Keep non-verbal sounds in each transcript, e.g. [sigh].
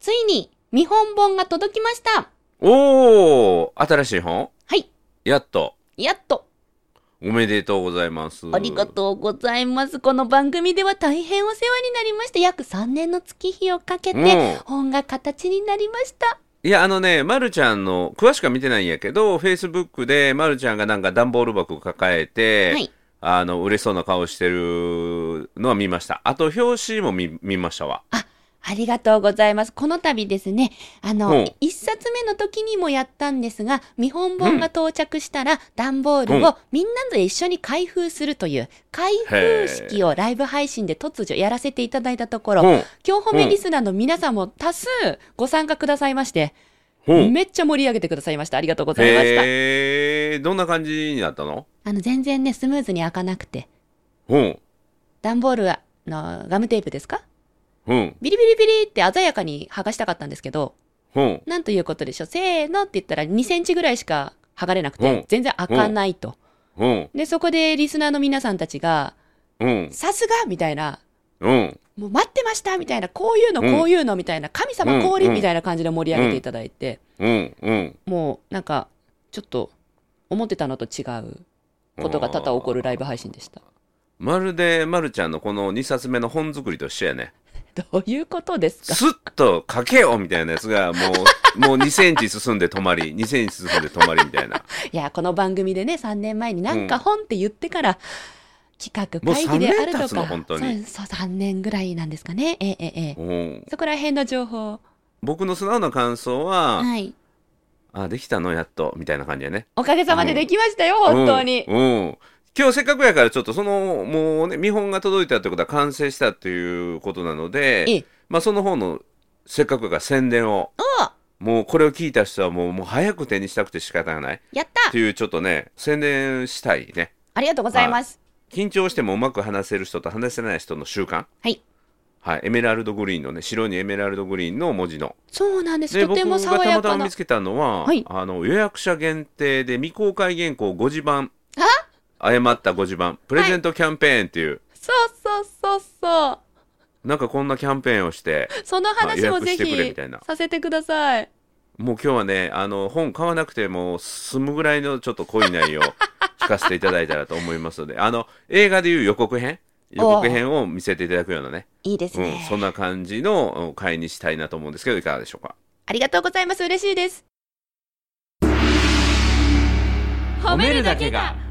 ついに見本本が届きました。おー新しい本？はい。やっと。やっと。おめでとうございます。ありがとうございます。この番組では大変お世話になりまして、約3年の月日をかけてうん本が形になりました。いや、あのね、まるちゃんの、詳しくは見てないんやけど、フェイスブックで、まるちゃんがなんか段ボール箱を抱えて、はい。あの、嬉しそうな顔してるのは見ました。あと、表紙も見見ましたわ。あ、ありがとうございます。この度ですね、あうのん、一冊目の時にもやったんですが、見本本が到着したら、段ボールうんをみんなで一緒に開封するという、開封式をライブ配信で突如やらせていただいたところ、うん。今日褒めリスナーの皆さんも多数ご参加くださいまして、うん。めっちゃ盛り上げてくださいました。ありがとうございました。へー、どんな感じになったの？あの、全然ね、スムーズに開かなくて、うん。段ボールはのガムテープですか？うん。ビリビリビリって鮮やかに剥がしたかったんですけど、うん。なんということでしょう。せーのって言ったら2センチぐらいしか剥がれなくてうん、全然開かないと。うん。で、そこでリスナーの皆さんたちが、うん。さすがみたいな、うん。もう待ってましたみたいな、こういうの、うんこういうのみたいな、神様降臨うんみたいな感じで盛り上げていただいて、うん。うん。もうなんか、ちょっと、思ってたのと違うことが多々起こるライブ配信でした。まるで、まるちゃんのこの2冊目の本作りと一緒やね。どういうことですか？スッと書けよみたいなやつが、もう、[laughs] もう2センチ進んで止まり、2センチ進んで止まりみたいな。[laughs] いや、この番組でね、3年前になんかうん本って言ってから、企画もう会議である3年経つのとか、本当にそうそう、3年ぐらいなんですかね。ええええそこら辺の情報。僕の素直な感想は、はい。あ、できたの？やっと、みたいな感じやね。おかげさまでできましたよ、本当に。うん。うん今日せっかくやからちょっとそのもうね見本が届いたってことは完成したっていうことなのでええ。まあその方のせっかくやから宣伝を。おもうこれを聞いた人はもうもう早く手にしたくて仕方がない。っやった。ていうちょっとね宣伝したいね。ありがとうございます。緊張してもうまく話せる人と話せない人の習慣。はい。はい。エメラルドグリーンのね白にエメラルドグリーンの文字の。そうなんです。とてもがたまた爽やかな。ま見つけたのは、はい。あの予約者限定で未公開原稿5時版あ誤った5時版プレゼントキャンペーンっていう、そうそうそうそう。なんかこんなキャンペーンをしてその話もぜ予約してくれみひたいなさせてください。もう今日はねあの本買わなくても済むぐらいのちょっと濃い内容を [laughs] 聞かせていただいたらと思いますのであの映画でいう予告編？予告編を見せていただくようなね、いいですうんね。、そんな感じのうん回にしたいなと思うんですけどいかがでしょうか？ありがとうございます。嬉しいです。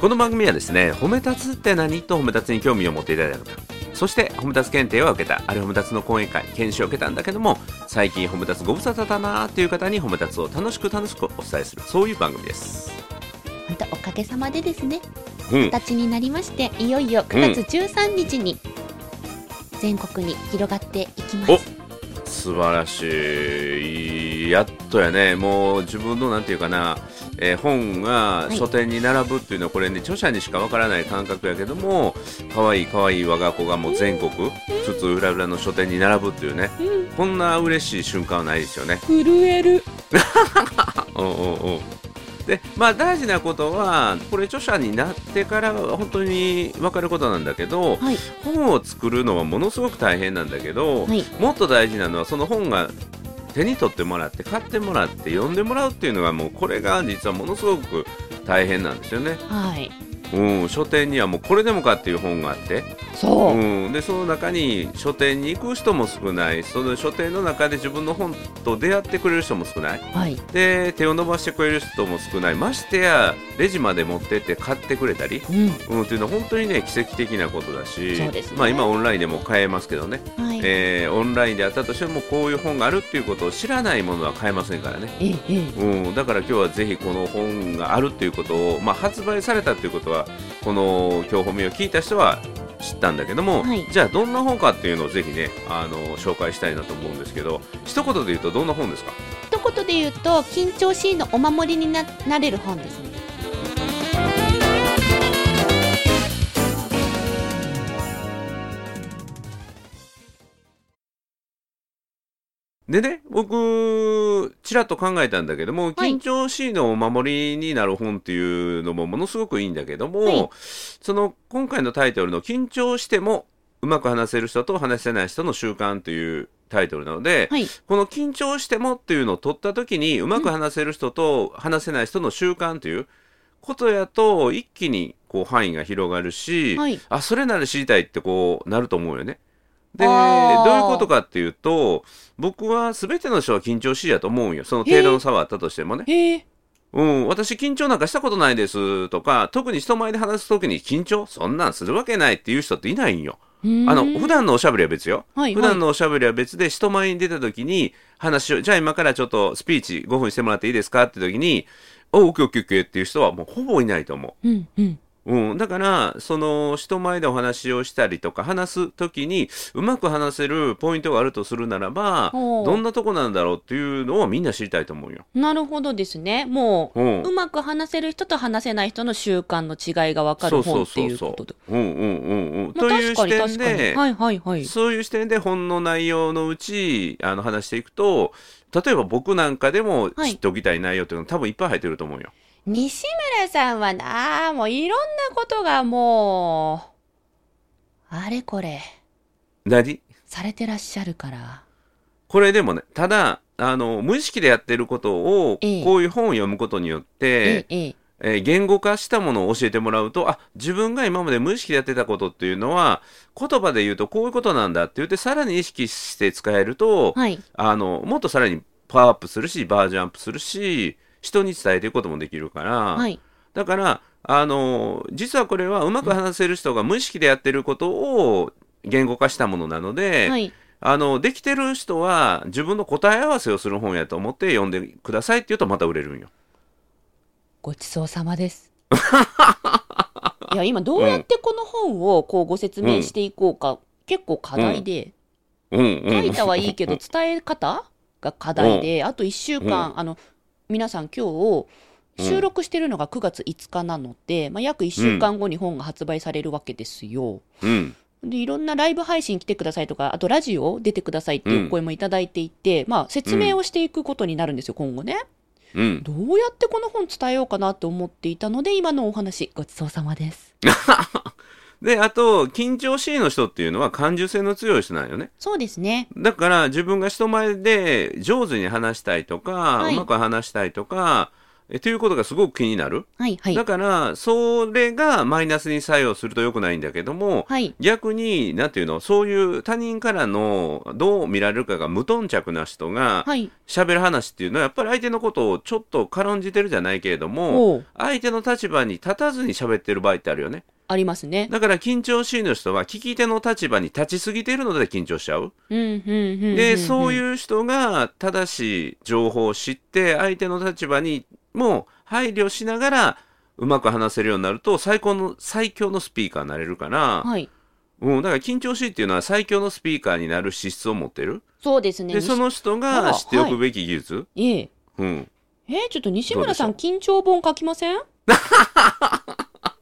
この番組はですね褒め立つって何？と褒め立つに興味を持っていただいた方そして褒め立つ検定を受けたあるいは褒め立つの講演会研修を受けたんだけども最近褒め立つご無沙汰だなーっていう方に褒め立つを楽しく楽しくお伝えするそういう番組です。本当おかげさまでですね。うん。形になりまして、いよいよ9月13日に全国に広がっていきます。素晴らしい。やっとやね。もう自分のなんていうかな、えー本がい。書店に並ぶっていうのはこれね著者にしかわからない感覚やけども可愛い可愛い我が子がもう全国つつ裏裏の書店に並ぶっていうね。うん、こんな嬉しい瞬間はないですよね。震える。[laughs] うんうんう。んでまあ大事なことはこれ著者になってから本当に分かることなんだけど、はい。本を作るのはものすごく大変なんだけど、はい。もっと大事なのはその本が手に取ってもらって買ってもらって読んでもらうっていうのがもうこれが実はものすごく大変なんですよね。はい。うん、書店にはもうこれでもかっていう本があって、そう。うん、でその中に書店に行く人も少ないその書店の中で自分の本と出会ってくれる人も少ないはい。で手を伸ばしてくれる人も少ないましてやレジまで持ってって買ってくれたり、うん。うん、っていうのは本当にね奇跡的なことだしそうですねまあ、今オンラインでも買えますけどね、はい。えーオンラインであったとしてもこういう本があるっていうことを知らないものは買えませんからね。うん、だから今日はぜひこの本があるっていうことを、まあ、発売されたっていうことはこの今日褒めを聞いた人は知ったんだけども、はい。じゃあどんな本かっていうのをぜひねあの紹介したいなと思うんですけど一言で言うとどんな本ですか？一言で言うと緊張しいのお守りにななれる本ですねでね僕ちらっと考えたんだけどもはい。緊張しいのお守りになる本っていうのもものすごくいいんだけども、はい。その今回のタイトルの「緊張してもうまく話せる人と話せない人の習慣」というタイトルなので、はい。この緊張してもっていうのを取った時にうまく話せる人と話せない人の習慣ということやと一気にこう範囲が広がるし、はい。あそれなら知りたいってこうなると思うよね。でどういうことかっていうと僕は全ての人は緊張しいやと思うんよ。その程度の差はあったとしてもね。うん、私緊張なんかしたことないですとか特に人前で話す時に緊張そんなんするわけないっていう人っていないんよ。あの普段のおしゃべりは別よ。はい普段のおしゃべりは別で人前に出た時に話をじゃあ今からちょっとスピーチ5分してもらっていいですかって時に「おオッケーオッケーオッケー」っていう人はもうほぼいないと思うんうんう。うん、だからその人前でお話をしたりとか話す時にうまく話せるポイントがあるとするならばどんなとこなんだろうっていうのをみんな知りたいと思うよ。なるほどですねもう、うんうまく話せる人と話せない人の習慣の違いが分かる本っていうことでうんうんうんうん。まあという視点で、はいはいはいそういう視点で本の内容のうちあの話していくと例えば僕なんかでもはい知っておきたい内容っていうの多分いっぱい入ってると思うよ。西村さんはなあもういろんなことがもうあれこれ何？されてらっしゃるから。これでもねただあの無意識でやってることをええ。こういう本を読むことによって、ええ言語化したものを教えてもらうとあ自分が今まで無意識でやってたことっていうのは言葉で言うとこういうことなんだって言ってさらに意識して使えると、はい。あのもっとさらにパワーアップするしバージョンアップするし人に伝えていくこともできるから、はい。だからあの実はこれはうまく話せる人が無意識でやってることを言語化したものなので、はい。あのできてる人は自分の答え合わせをする本やと思って読んでくださいって言うとまた売れるんよ。ごちそうさまです。[laughs] いや今どうやってこの本をこうご説明していこうか、結構課題で、うん。うん、書いたはいいけど伝え方が課題で、あと1週間、あの皆さん今日収録してるのが9月5日なので、まあ、約1週間後に本が発売されるわけですよ。うんでいろんなライブ配信来てくださいとかあとラジオ出てくださいっていうお声もいただいていて、まあ、説明をしていくことになるんですよ、今後ね。うん、どうやってこの本伝えようかなと思っていたので今のお話ごちそうさまです。[laughs] であと緊張しいの人っていうのは感受性の強い人なんよね。そうですね。だから自分が人前で上手に話したいとか、いうまく話したいとかえということがすごく気になる。はいはいだ。からそれがマイナスに作用すると良くないんだけども、はい。逆に何ていうのそういう他人からのどう見られるかが無頓着な人がはい。喋る話っていうのはやっぱり相手のことをちょっと軽んじてるじゃないけれども相手の立場に立たずに喋ってる場合ってあるよねありますね。だから緊張しいの人は聞き手の立場に立ちすぎているので緊張しちゃう。でそうういう人が正しい情報を知って相手の立場にも配慮しながらうまく話せるようになると最高の最強のスピーカーになれるから、ん。はい。うん、だから緊張しいっていうのは最強のスピーカーになる資質を持ってるそうですね。でその人あがら知っておくべき技術、いえ。うん、えーちょっと西村さんど緊張本書きません？[laughs]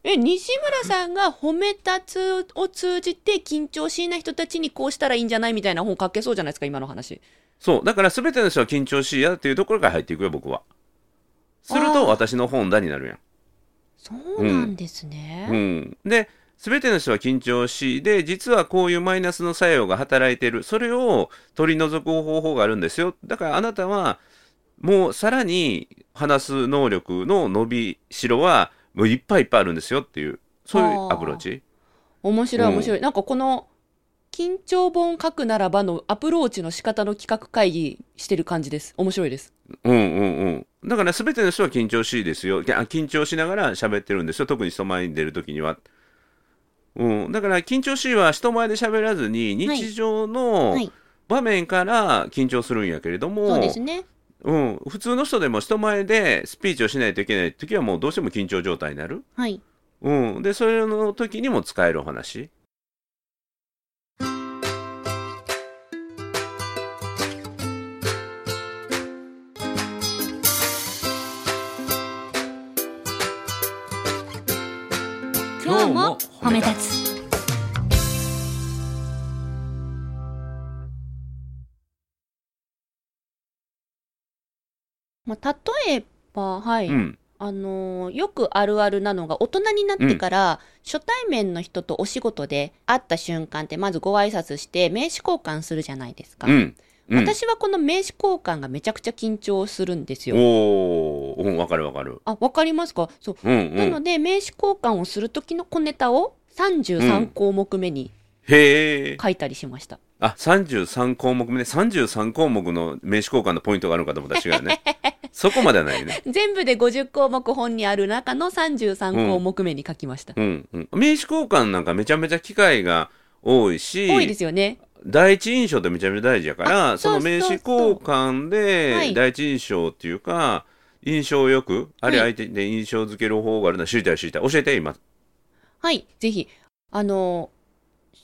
え西村さんが褒め立つを通じて緊張しいな人たちにこうしたらいいんじゃないみたいな本書けそうじゃないですか今の話。そう。だから全ての人は緊張しいやっていうところから入っていくよ僕は。すると私の本だになるやん。そうなんですね、うん、で全ての人は緊張しで実はこういうマイナスの作用が働いてる。それを取り除く方法があるんですよ。だからあなたはもうさらに話す能力の伸びしろはもういっぱいいっぱいあるんですよっていうそういうアプローチ。面白いうん。面白い、なんかこの緊張本書くならばのアプローチの仕方の企画会議してる感じです。面白いです。うんうんうん。だから全ての人は緊張しいですよ。緊張しながら喋ってるんですよ。特に人前に出る時には。うん、だから緊張しいは人前で喋らずにはい。日常のはい。場面から緊張するんやけれども、そうですねうん、普通の人でも人前でスピーチをしないといけない時はもうどうしても緊張状態になる、はい、うん、でそれの時にも使えるお話。今日も褒め立まあ、例えば、はい。うんあのーよくあるあるなのが、大人になってから、初対面の人とお仕事で会った瞬間って、まずご挨拶して、名刺交換するじゃないですか。うんうん私はこの名刺交換がめちゃくちゃ緊張するんですよ。おーうんわかるわかるあ、わかりますか？そう。うんうなんので、名刺交換をする時の小ネタを33項目目に書いたりしました。あ33項目目ね。33項目の名刺交換のポイントがあるのかと思ったら違うね。[laughs] そこまではないよね。全部で50項目本にある中の33項目目に書きました。うん。うん。名刺交換なんかめちゃめちゃ機会が多いし多いですよね。第一印象ってめちゃめちゃ大事やからあその名刺交換はい。で第一印象っていうか、印象よくあれはい。相手で印象付ける方法があるのは知りたい知りたい。教えて今。はい、ぜひ。あの、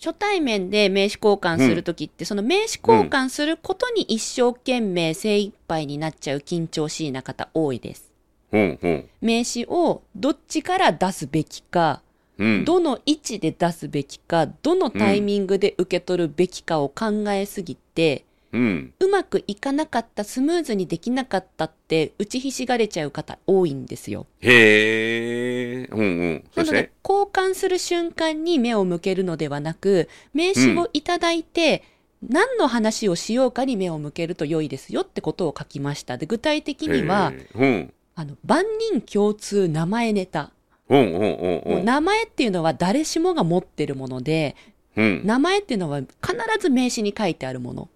初対面で名刺交換するときって、その名刺交換することに一生懸命精一杯になっちゃう緊張しいな方多いです。うんうん。名刺をどっちから出すべきか、うん。どの位置で出すべきか、どのタイミングで受け取るべきかを考えすぎて、うんうまくいかなかった、スムーズにできなかったって打ちひしがれちゃう方多いんですよ。へえうんうんそなので交換する瞬間に目を向けるのではなく、名刺をいただいて、何の話をしようかに目を向けると良いですよってことを書きました。で、具体的には、うんあの、万人共通名前ネタ。うんうんうんもううん名前っていうのは誰しもが持ってるもので、うん名前っていうのは必ず名刺に書いてあるもの。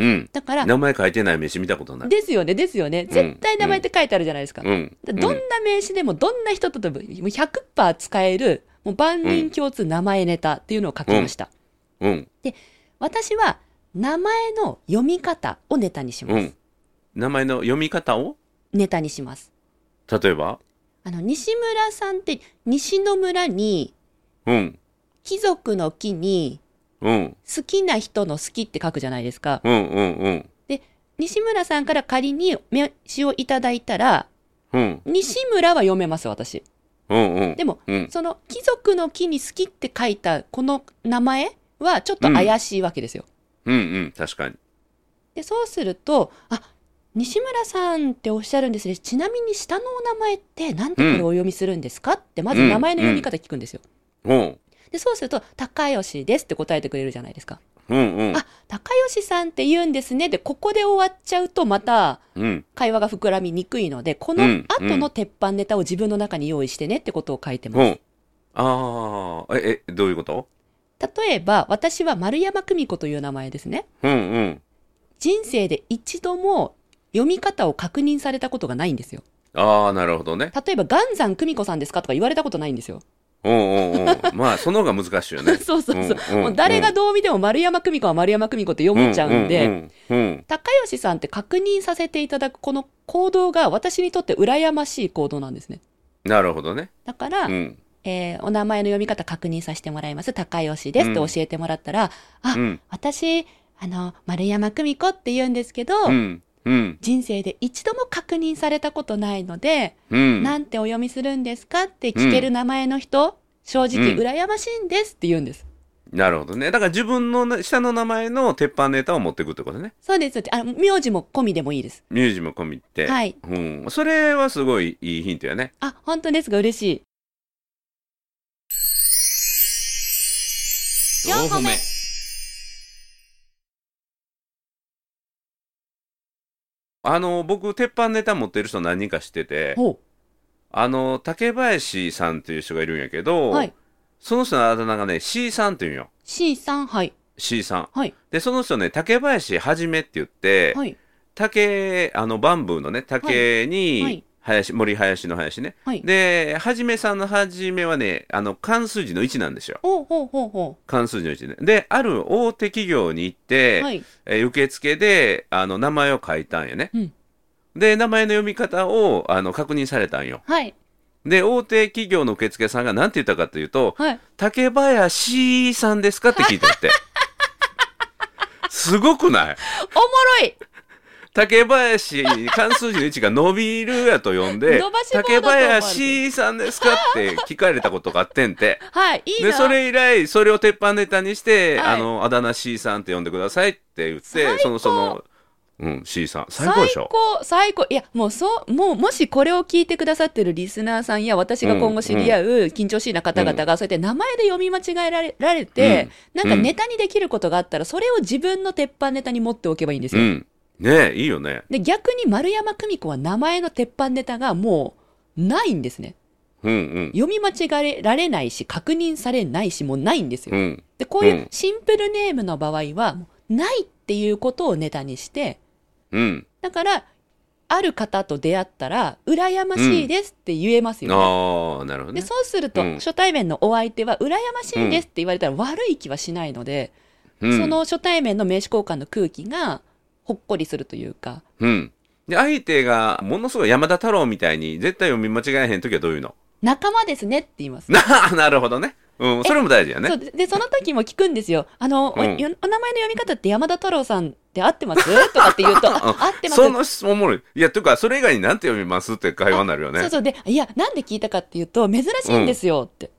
うんだから、名前書いてない名刺見たことないですよね、ですよね。絶対名前って書いてあるじゃないですか。うんどんな名刺でもどんな人とでももう100%使える、もう万人共通名前ネタっていうのを書きました。うん私は名前の読み方をネタにします。うん名前の読み方を？ネタにします。例えば？あの、西村さんって、西の村に、うん貴族の木に、うん。好きな人の好きって書くじゃないですか。うんうんうん。西村さんから仮に名刺をいただいたら、うん。西村は読めます、私。うんうん。でも、うん。その貴族の木に好きって書いたこの名前はちょっと怪しいわけですよ。うんうん。確かに。で、そうすると、あ、西村さんっておっしゃるんですね。ちなみに下のお名前ってなんてこれお読みするんですか？って、まず名前の読み方聞くんですよ。うんで、そうすると、高吉ですって答えてくれるじゃないですか。うんうんあ、高吉さんって言うんですね。で、ここで終わっちゃうと、またうん会話が膨らみにくいので、このうん後の鉄板ネタを自分の中に用意してねってことを書いてます。うんああええどういうこと？例えば、私は丸山久美子という名前ですね。うんうん人生で一度も読み方を確認されたことがないんですよ。ああなるほどね例えば、元山久美子さんですかとか言われたことないんですよ。うんうんうん。まあその方が難しいよね。[laughs] そうそうそう。うんうんもう誰がどう見ても丸山久美子は丸山久美子って読めちゃうんで、うんうん。高吉さんって確認させていただくこの行動が私にとって羨ましい行動なんですね。なるほどね。だから、うん。えーお名前の読み方確認させてもらいます。高吉ですって教えてもらったら、あ、うん。私、あの、丸山久美子って言うんですけど、うんうん。人生で一度も確認されたことないので、うん。なんてお読みするんですかって聞ける名前の人、正直うん。羨ましいんですって言うんです。なるほどね。だから自分のな下の名前の鉄板ネタを持っていくってことね。そうです。あの、名字も込みでもいいです。ミュージも込みってはい。うん、それはすごいいいヒントやね。あ、本当ですが嬉しい。4個目あの僕鉄板ネタ持ってる人何人か知っててほあの竹林さんっていう人がいるんやけう。ど、はい。その人のあだ名がね C さんって言うんよ C さん、はい。C さんはい。でその人ね竹林はじめって言って、はい。竹あのバンブーのね竹に、はいはい林森林の林ねはい。ではじめさんのはじめはねあの漢数字の1なんですよ漢数字の1ねである大手企業に行って、う。はい。えー受付であの名前を書いたんやね、うんで名前の読み方をあの確認されたんよはい。で大手企業の受付さんが何て言ったかというとはい。「竹林さんですか?」って聞いてって [laughs] すごくない？おもろい竹林関数字の位置が伸びるやと呼んで竹林さんですかって聞かれたことがあってんて。はい、いいな。でそれ以来それを鉄板ネタにして、はい。あのあだ名 C さんって呼んでくださいって言ってそのそのうん C さん。最高でしょ。最高、最高。いや、もうそう、もう、もしこれを聞いてくださってるリスナーさんや、私が今後知り合う緊張しいな方々が、そうやって名前で読み間違えられられて、なんかネタにできることがあったら、それを自分の鉄板ネタに持っておけばいいんですよ。うんねえいいよね。で、逆に丸山久美子は名前の鉄板ネタがもう、ないんですね。うんうん。読み間違えられないし、確認されないし、もうないんですよ。うん。で、こういううん。シンプルネームの場合は、ないっていうことをネタにして、うん。だから、ある方と出会ったら、羨ましいですって言えますよね。で、ああなるほどね。そうすると、うん。初対面のお相手は、羨ましいですって言われたら悪い気はしないので、うん。その初対面の名刺交換の空気が、ほっこりするというか、うん。で相手がものすごい山田太郎みたいに絶対読み間違えへん時はどういうの？仲間ですねって言います。な [laughs] なるほどね。うんそれも大事やね。そうでで、その時も聞くんですよ。あの、おうん。お名前の読み方って山田太郎さんって合ってます？[laughs] とかって言うと、[laughs] あ合ってます。その質問おもろい。いやというかそれ以外に何て読みます？って会話になるよね。そうそう。で、いや、なんで聞いたかっていうと、珍しいんですよって。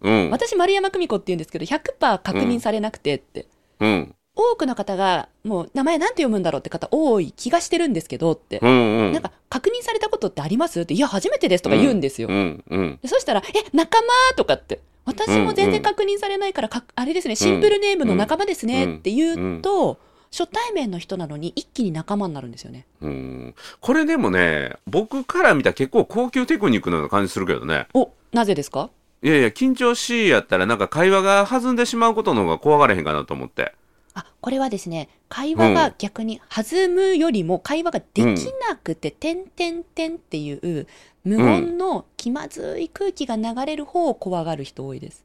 うん。私、丸山久美子って言うんですけど、100%確認されなくてって。うん多くの方が、もう、名前なんて読むんだろうって方多い気がしてるんですけどって。うんうん。なんか、確認されたことってあります？って、いや、初めてですとか言うんですよ。うんうん。でそしたら、え、仲間とかって。私も全然確認されないから、かあれですね、シンプルネームの仲間ですねって言うと、初対面の人なのに一気に仲間になるんですよね。うん。これでもね僕から見たら結構高級テクニックのような感じするけどね。お、なぜですか？いやいや緊張しいやったらなんか会話が弾んでしまうことの方が怖がれへんかなと思ってあ、これはですね、会話が逆に弾むよりも会話ができなくて、てんてんてんっていう無言の気まずい空気が流れる方を怖がる人多いです。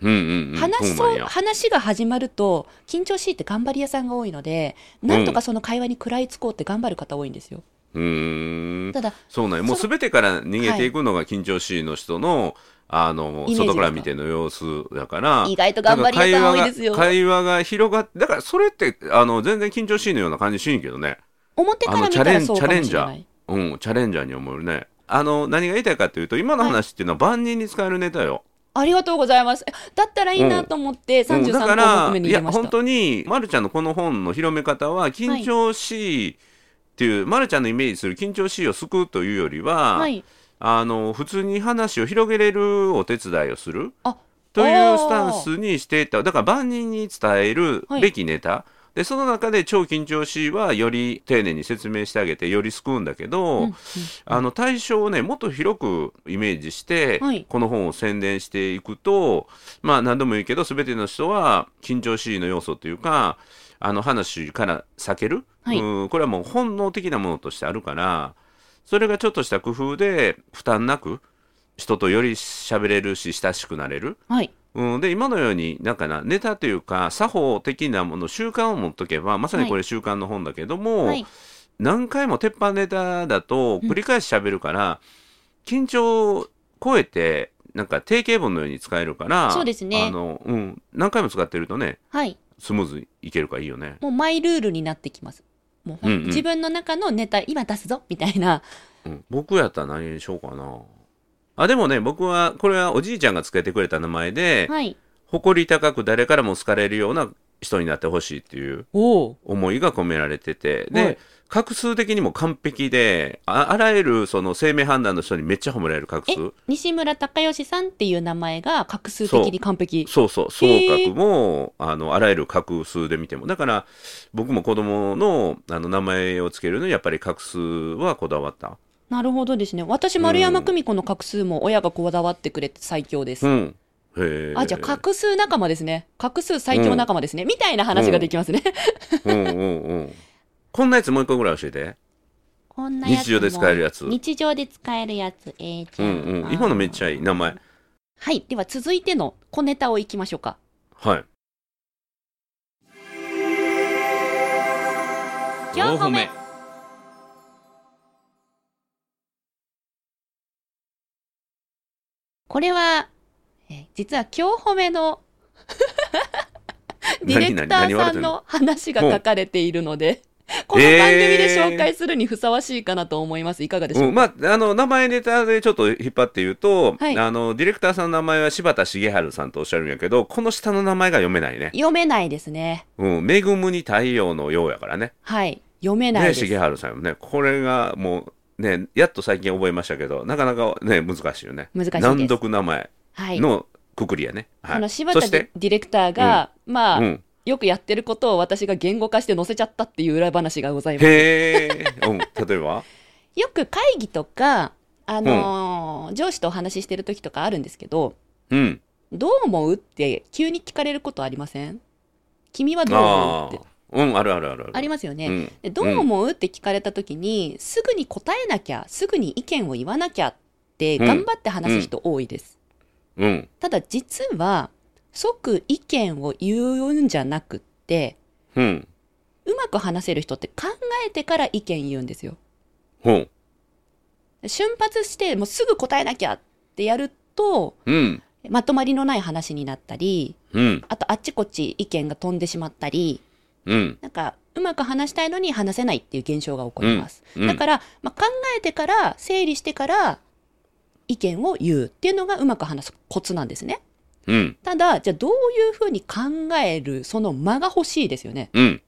うんうんうん話そう、話が始まると、緊張しいって頑張り屋さんが多いので、なんとかその会話に食らいつこうって頑張る方多いんですよ。うーん。ただ、そうなんや。もうその全てから逃げていくのが緊張しいの人の、あの外から見ての様子だから。意外と頑張り屋さん多いですよ。会話が広がってだからそれってあの全然緊張しいのような感じしんけどね。表から見たらそうかもしれない。うんチャレンジャーに思えるね。あの何が言いたいかというと今の話っていうのは万人に使えるネタよ、ありがとうございます。えだったらいいなと思って、うん。33項目目にいや本。当に、ま、るちゃんのこの本の広め方は緊張しいっていう、ま、るちゃんのイメージする緊張しいを救うというよりは、はい。あの普通に話を広げれるお手伝いをするあ、というスタンスにしていった。だから万人に伝えるはいべきネタ、でその中で超緊張しいはより丁寧に説明してあげてより救うんだけど、うんうんあの対象をねもっと広くイメージして、はい。この本を宣伝していくとまあ何度も言うけど全ての人は緊張しいの要素というかあの話から避ける、はい。うんこれはもう本能的なものとしてあるからそれがちょっとした工夫で負担なく人とより喋れるし親しくなれる。はい。うん、で今のようになんかなネタというか作法的なもの習慣を持っとけばまさにこれ習慣の本だけども、はい。何回も鉄板ネタだと繰り返し喋るから、緊張を超えてなんか定型文のように使えるからそうですねあの、うん、何回も使ってるとねはい。スムーズにいけるからいいよね。もうマイルールになってきます。もう、うんうん自分の中のネタ、今出すぞみたいな。うん、僕やったら何にしようかな。あでもね僕はこれはおじいちゃんがつけてくれた名前で、はい。誇り高く誰からも好かれるような人になってほしいっていう。思いが込められててで、はい画数的にも完璧でああらゆるその生命判断の人にめっちゃ褒められる画え数、西村隆義さんっていう名前が画数的に完璧。そうそう総へー角もあのあらゆる画数で見てもだから僕も子供のあの名前をつけるのにやっぱり画数はこだわったなるほどですね。私、丸山久美子の画数も親がこだわってくれて最強です。うんあ、じゃあ画数仲間ですね。画数最強仲間ですね。みたいな話ができますね。うんうんうんこんなやつもう一個ぐらい教えて。こんなやつも日常で使えるやつ。日常で使えるやつ。えー、じうゃあ、んうん。今のめっちゃいい名前。はい。では続いての小ネタをいきましょうか。はい。4歩目これは、えー実は今日褒めの？[laughs] ディレクターさんの話が書かれているので、[laughs] この番組で紹介するにふさわしいかなと思います。いかがでしょううん、まあ、あの、名前ネタでちょっと引っ張って言うと、はいあの、ディレクターさんの名前は柴田茂治さんとおっしゃるんやけど、この下の名前が読めないね。読めないですね。うん、恵むに太陽のようやからね。はい。読めないね、です。茂治さんもね、これがもう、ね、やっと最近覚えましたけど、なかなかね、難しいよね。難しいです難読名前はい。のくくりやね。はいこの柴田ディレクターが、まあ、うん。よくやってることを私が言語化して載せちゃったっていう裏話がございます。へえ、うん、例えば？[laughs] よく会議とか、あのー上司とお話ししてる時とかあるんですけど、うん。どう思うって急に聞かれることありません？君はどう思うあってあ。うん、あるあるあるありますよね。うんでどう思うって聞かれた時に、すぐに答えなきゃ、すぐに意見を言わなきゃってうん頑張って話す人多いです。うん。ただ実は、即意見を言うんじゃなくって、うん。うまく話せる人って考えてから意見言うんですよ。うん。瞬発してもうすぐ答えなきゃってやると、うん。まとまりのない話になったり、うん。あとあっちこっち意見が飛んでしまったり、うん。なんかうまく話したいのに話せないっていう現象が起こります。だから、まあ、考えてから、整理してから意見を言うっていうのがうまく話すコツなんですね。うん。ただ、じゃあどういうふうに考えるその間が欲しいですよね。うん。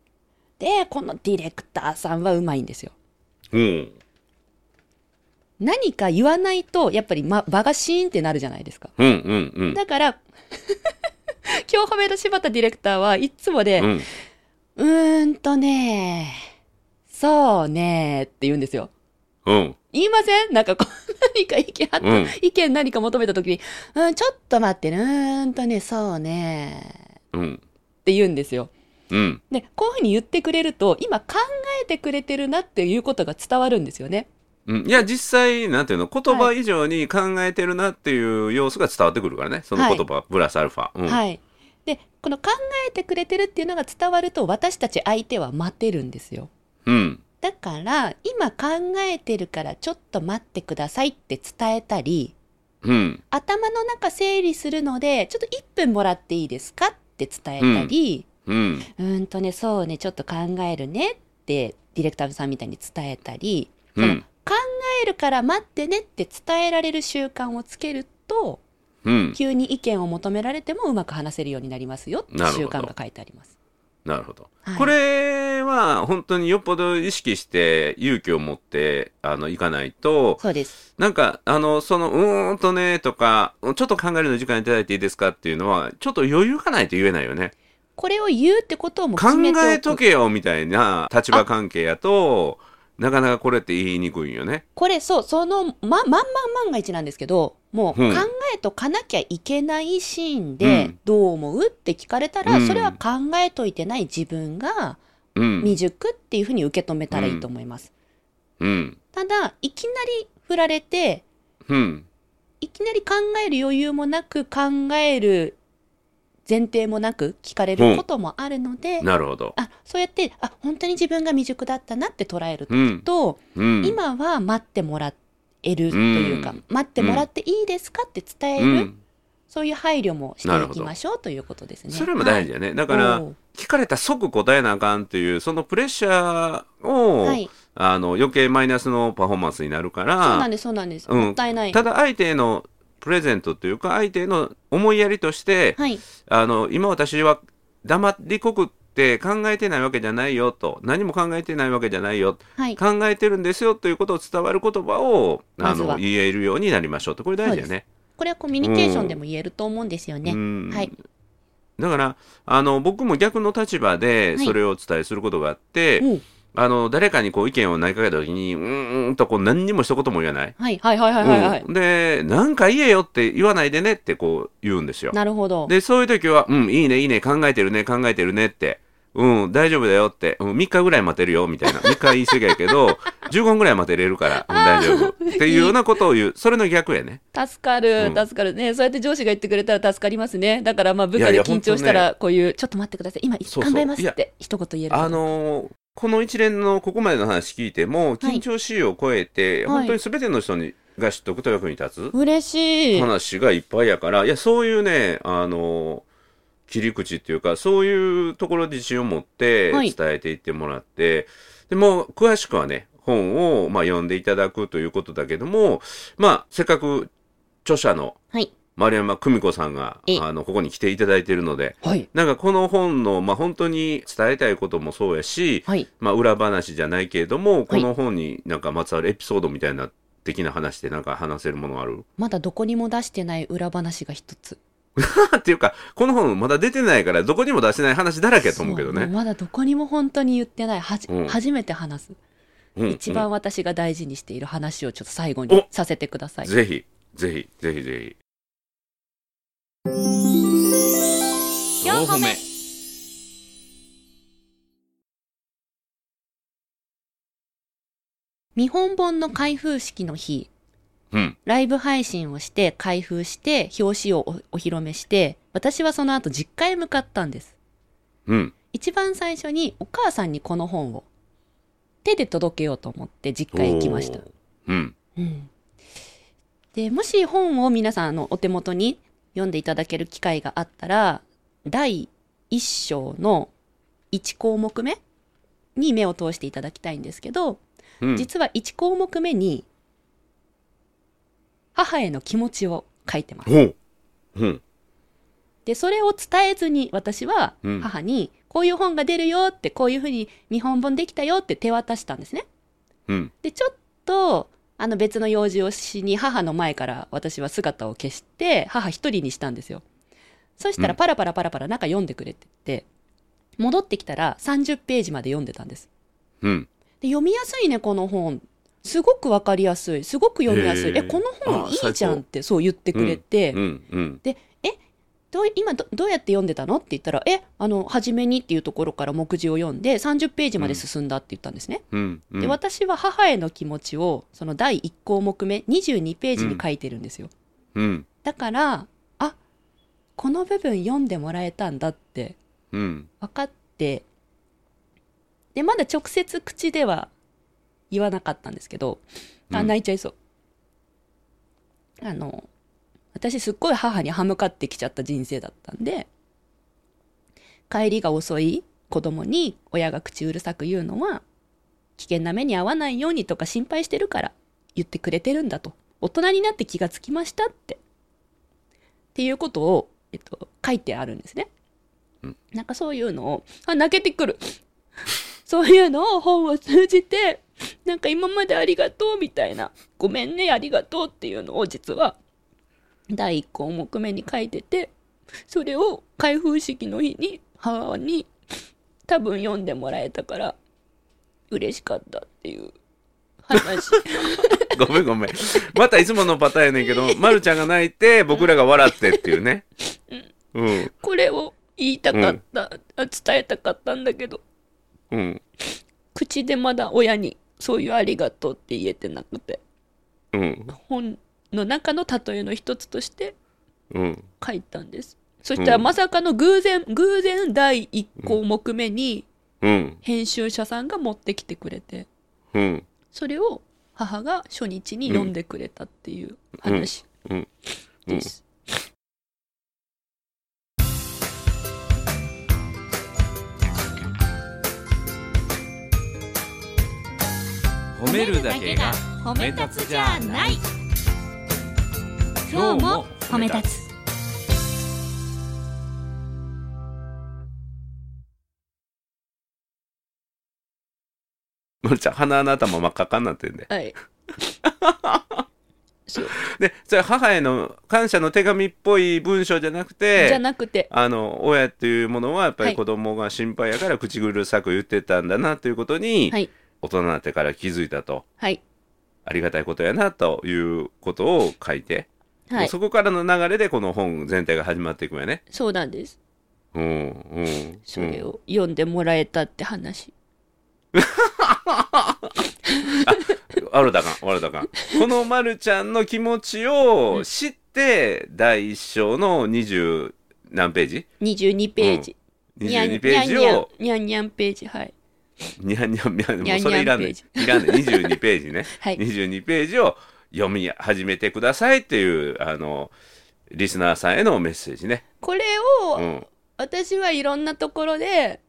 で、このディレクターさんはうまいんですよ。うん。何か言わないと、やっぱり、ま、場がシーンってなるじゃないですか。うん。うん。うん。だから、[laughs] 今日褒めた柴田ディレクターはいつもで、うーんとね、そうねって言うんですよ。うん。言いません？なんかこう、何か意見あった、うん意見何か求めたときに、うん、ちょっと待ってね、うーんとね、そうねうん。って言うんですよ。うん。で、こういうふうに言ってくれると、今考えてくれてるなっていうことが伝わるんですよね。うん、いや実際なんていうの言葉以上に考えてるなっていう様子が伝わってくるからねその言葉、プラスアルファ、うんはい。で、この考えてくれてるっていうのが伝わると、私たち相手は待てるんですよ。うんだから、今考えてるからちょっと待ってくださいって伝えたり、うん。頭の中整理するので、ちょっと1分もらっていいですかって伝えたり、うん。うーんとね、そうね、ちょっと考えるねって、ディレクターさんみたいに伝えたり、うん。考えるから待ってねって伝えられる習慣をつけると、うん。急に意見を求められてもうまく話せるようになりますよって習慣が書いてあります。なるほど、はい。これは本当によっぽど意識して勇気を持ってあのいかないとそうです。なんかあのそのうーんとねとかちょっと考えるの時間いただいていいですかっていうのはちょっと余裕がないと言えないよね。これを言うってことをもう考えとけよみたいな立場関係やとなかなかこれって言いにくいんよね。これそうそのままんまん万が一なんですけどもううん。考えとかなきゃいけないシーンうでん。どう思うって聞かれたら、うん。それは考えといてない自分がうん未熟っていうふうに受け止めたらいいと思います。うん。ただいきなり振られてうん。いきなり考える余裕もなく考える前提もなく聞かれることもあるので、なるほど。あそうやってあ本当に自分が未熟だったなって捉えるうん。と、うん。今は待ってもらえるというか、うん。待ってもらっていいですかって伝える、うん。そういう配慮もしていきましょうということですね。それも大事だね、だから聞かれたら即答えなあかんっていうそのプレッシャーを、はい、あの余計マイナスのパフォーマンスになるかそうならんですそうなんです、うん。もったいない。ただ相手へのプレゼントというか相手への思いやりとして、はい。あの今私は黙りこくって考えてないわけじゃないよと何も考えてないわけじゃないよはい。考えてるんですよということを伝わる言葉をあの言えるようになりましょうと。これ大事だよね。これはコミュニケーションでも言えると思うんですよね。うん。はいだからあの僕も逆の立場ではいそれをお伝えすることがあって、うんあの誰かにこう意見を投げかけた時にうーんとこう何にも一言も言わない。はいはいはいはいはい、はいうんでなんか言えよって言わないでねってこう言うんですよ。なるほど。でそういう時は「うんいいねいいね考えてるね考えてるね」って「うん大丈夫だよ」って「うん、3日ぐらい待てるよ」みたいな3日は言い過ぎやけど [laughs] 15分ぐらい待てれるから、うん、大丈夫っていうようなことを言うそれの逆やね。助かる、うん助かるね。そうやって上司が言ってくれたら助かりますね。だからまあ部下いやいやで緊張したら、こういう、ちょっと待ってください。今考えますいやって一言言える。あのーこの一連のここまでの話聞いても緊張しいを超えて、はい本当に全ての人にが知っておくと役に立つ嬉しい。話がいっぱいやからいやそういうねあのー切り口っていうかそういうところで自信を持ってはい伝えていってもらって、でもう詳しくはね本をまあ読んでいただくということだけどもまあせっかく著者のはい。丸山久美子さんがえあのここに来ていただいているのではい。なんかこの本の、まあ、本当に伝えたいこともそうやし、はい。まあ、裏話じゃないけれどもこの本になんかまつわるエピソードみたいな的な話でなんか話せるものある？まだどこにも出してない裏話が一つ。[laughs] っていうかこの本まだ出てないからどこにも出してない話だらけやと思うけどね。まだどこにも本当に言ってない。はじうん初めて話す。うん一番私が大事にしている話をちょっと最後おにさせてください。ぜひぜひぜひぜひ。四歩目見本本の開封式の日、うん。ライブ配信をして開封して表紙をおお披露目して私はその後実家へ向かったんです。うん。一番最初にお母さんにこの本を手で届けようと思って実家へ行きました。うん。うん。でもし本を皆さんあのお手元に読んでいただける機会があったら第1章の1項目目に目を通していただきたいんですけど、うん。実は1項目目に母への気持ちを書いてます。ほううんで、それを伝えずに私はうん母にこういう本が出るよってこういうふうに見本本できたよって手渡したんですね。うんで、ちょっとあの別の用事をしに母の前から私は姿を消して母一人にしたんですよ。そしたうんらパラパラパラパラ中読んでくれてて、戻ってきたら30ページまで読んでたんです。うんで読みやすいねこの本すごくわかりやすい。すごく読みやすい。えこの本あいいじゃんってそう言ってくれて、うんうんどう今どどうやって読んでたのって言ったらえあの初めにっていうところから目次を読んで30ページまで進んだって言ったんですね、うんうん。で私は母への気持ちをその第1項目目22ページに書いてるんですよ、うん。だからあこの部分読んでもらえたんだってうん。分かってでまだ直接口では言わなかったんですけどあうん。泣いちゃいそう、あの私すっごい母に歯向かってきちゃった人生だったんで帰りが遅い子供に親が口うるさく言うのは危険な目に遭わないようにとか心配してるから言ってくれてるんだと。大人になって気がつきましたって。っていうことを、えっと、書いてあるんですね。なんかそういうのを、あ、泣けてくる。そういうのを本を通じて、なんか今までありがとうみたいな、ごめんね、ありがとうっていうのを実は、第1項目目に書いてて、それを開封式の日に母に多分読んでもらえたから、嬉しかったっていう。話。[laughs] ごめんごめん。またいつものパターンやねんけど、ま、るちゃんが泣いて僕らが笑ってっていうね。うん。これを言いたかった、あ伝えたかったんだけど、うん。口でまだ親にそういうありがとうって言えてなくて。うん。本の中の例えの一つとしてうん。書いたんです。そしたらまさかの偶然、偶然第1項目目にうん。編集者さんが持ってきてくれて、うん。それを母が初日に読んでくれたっていう話うん。です。褒めるだけが褒め立つじゃない。今日も褒め立つ。まるちゃん鼻の頭真っ赤っかになってんで。はい。そうでそれ母への感謝の手紙っぽい文章じゃなくじゃてなくて、あの親っていうものはやっぱはい。り子供が心配やから口うるさく言ってたんだなということに、はい。大人になってから気づいたとはい。ありがたいことやなということを書いて、はい。そこからの流れでこの本全体が始まっていくんやね。そうなんです。うんうん、それを読んでもらえたって話。[laughs] あるだかんあるだかんこのまるちゃんの気持ちを知って第一章の20何ページ？22ページ。にゃん ?22 ページをにゃんにゃんページ、はい。にゃんにゃんにゃんもうそれいらんねんにゃんい。らんねん22ページね、[laughs] はい。22ページを読み始めてくださいっていうあのリスナーさんへのメッセージね。これを、うん。私はいろんなところで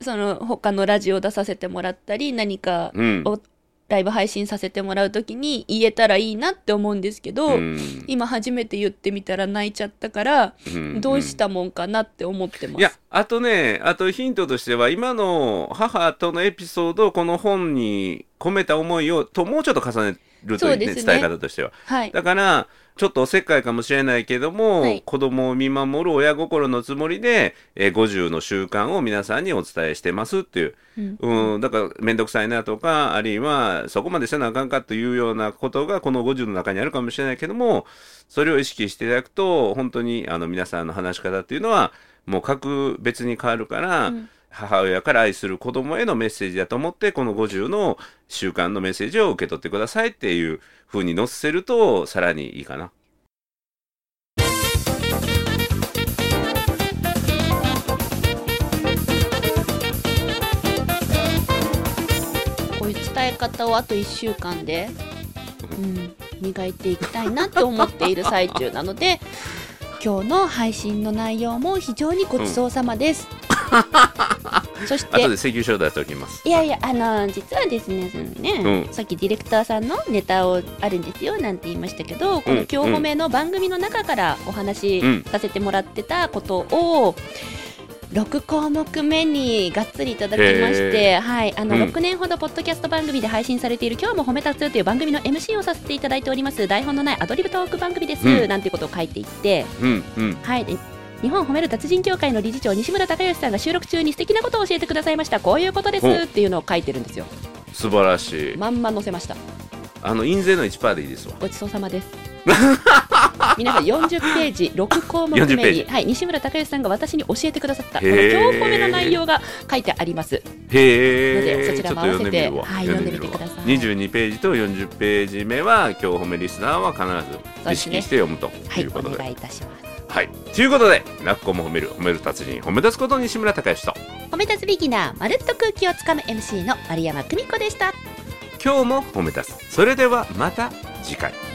その他のラジオ出させてもらったり何かうん。をライブ配信させてもらうときに言えたらいいなって思うんですけど、うん今初めて言ってみたら泣いちゃったから、うんどうしたもんかなって思ってます。いやあとねあとヒントとしては今の母とのエピソードをこの本に込めた思いをともうちょっと重ねるという、ねそうですね伝え方としてははい。だからちょっとおせっかいかもしれないけども、はい。子供を見守る親心のつもりで、えー50の習慣を皆さんにお伝えしてますっていう、うん。うん、だから面倒くさいなとかあるいはそこまでせなあかんかというようなことがこの50の中にあるかもしれないけどもそれを意識していただくと本当にあの皆さんの話し方っていうのはもう格別に変わるから、うん母親から愛する子供へのメッセージだと思ってこの50の習慣のメッセージを受け取ってくださいっていう風に載せるとさらにいいかな。こういう伝え方をあと1週間で、うん、磨いていきたいなと思っている最中なので [laughs] 今日の配信の内容も非常にごちそうさまです。そして後で請求書を出しておきます。いやいや、あの実はですね、そのね、うん。さっきディレクターさんのネタをあるんですよなんて言いましたけど、この今日褒めの番組の中からお話しうん。させてもらってたことを、6項目目にがっつりいただきまして、はい、あの、うん。6年ほどポッドキャスト番組で配信されている今日も褒め立つという番組の MC をさせていただいております。台本のないアドリブトーク番組です、うん。なんてことを書いていって、うんうん。はい、で日本褒める達人協会の理事長西村孝之さんが収録中に素敵なことを教えてくださいました。こういうことです。お。っていうのを書いてるんですよ。素晴らしい。まんま載せました。あの印税の1%でいいですわ。ごちそうさまです [laughs] 皆さん40ページ6項目40ページ目に、はい、西村孝之さんが私に教えてくださったこのへー今日褒めの内容が書いてありますへえ。のでそちらも合わせてはい読んでみてください22ページと40ページ目は今日褒めリスナーは必ず意識して読むとはいいうおことで。願いいたしますはい。ということで、なっこも褒める、褒める達人、褒め立つこと西村孝之と、褒め立つビギナーまるっと空気をつかむ MC の丸山久美子でした今日も褒め立つ。それではまた次回。